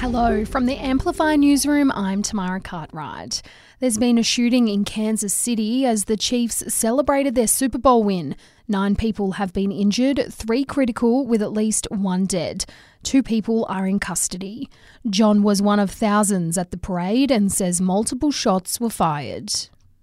Hello, from the Amplify newsroom, I'm Tamara Cartwright. There's been a shooting in Kansas City as the Chiefs celebrated their Super Bowl win. Nine people have been injured, three critical, with at least one dead. Two people are in custody. John was one of thousands at the parade and says multiple shots were fired.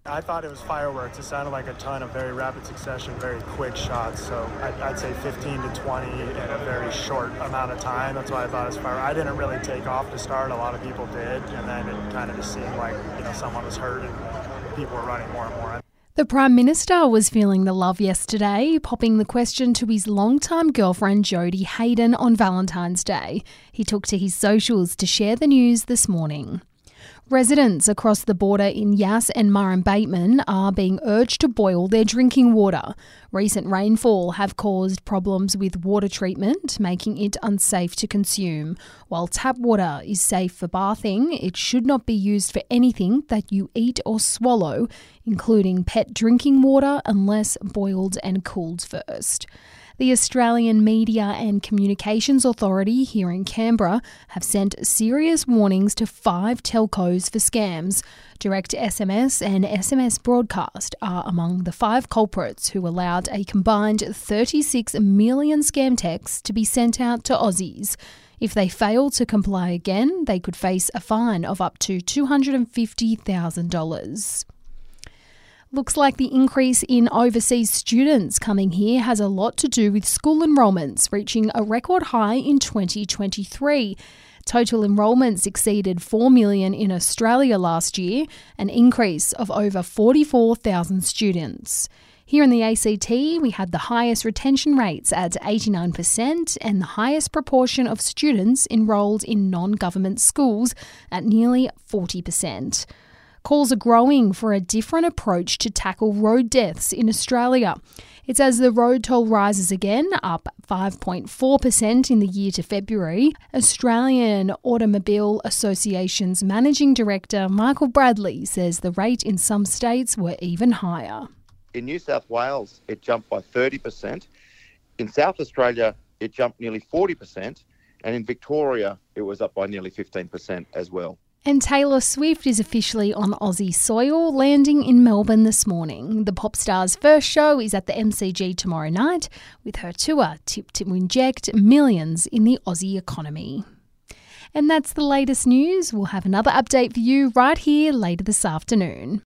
I thought it was fireworks. It sounded like a ton of very rapid succession, very quick shots. So I'd, I'd, say 15 to 20 in a very short amount of time. That's why I thought it was fireworks. I didn't really take off to start. A lot of people did, and then it kind of just seemed like you know someone was hurt and people were running more and more. The Prime Minister was feeling the love yesterday, popping the question to his longtime girlfriend Jodie Haydon on Valentine's Day. He took to his socials to share the news this morning. Residents across the border in Yass and Murrumbateman are being urged to boil their drinking water. Recent rainfall have caused problems with water treatment, making it unsafe to consume. While tap water is safe for bathing, it should not be used for anything that you eat or swallow, including pet drinking water, unless boiled and cooled first. The Australian Media and Communications Authority here in Canberra have sent serious warnings to five telcos for scams. Direct SMS and SMS broadcast are among the five culprits who allowed a combined 36 million scam texts to be sent out to Aussies. If they fail to comply again, they could face a fine of up to $250,000. Looks like the increase in overseas students coming here has a lot to do with school enrolments reaching a record high in 2023. Total enrolments exceeded 4 million in Australia last year, an increase of over 44,000 students. Here in the ACT, we had the highest retention rates at 89% and the highest proportion of students enrolled in non government schools at nearly 40%. Calls are growing for a different approach to tackle road deaths in Australia. It's as the road toll rises again, up 5.4% in the year to February. Australian Automobile Association's Managing Director Michael Bradley says the rate in some states were even higher. In New South Wales, it jumped by 30%. In South Australia, it jumped nearly 40%. And in Victoria, it was up by nearly 15% as well. And Taylor Swift is officially on Aussie soil, landing in Melbourne this morning. The pop star's first show is at the MCG tomorrow night, with her tour tipped to inject millions in the Aussie economy. And that's the latest news. We'll have another update for you right here later this afternoon.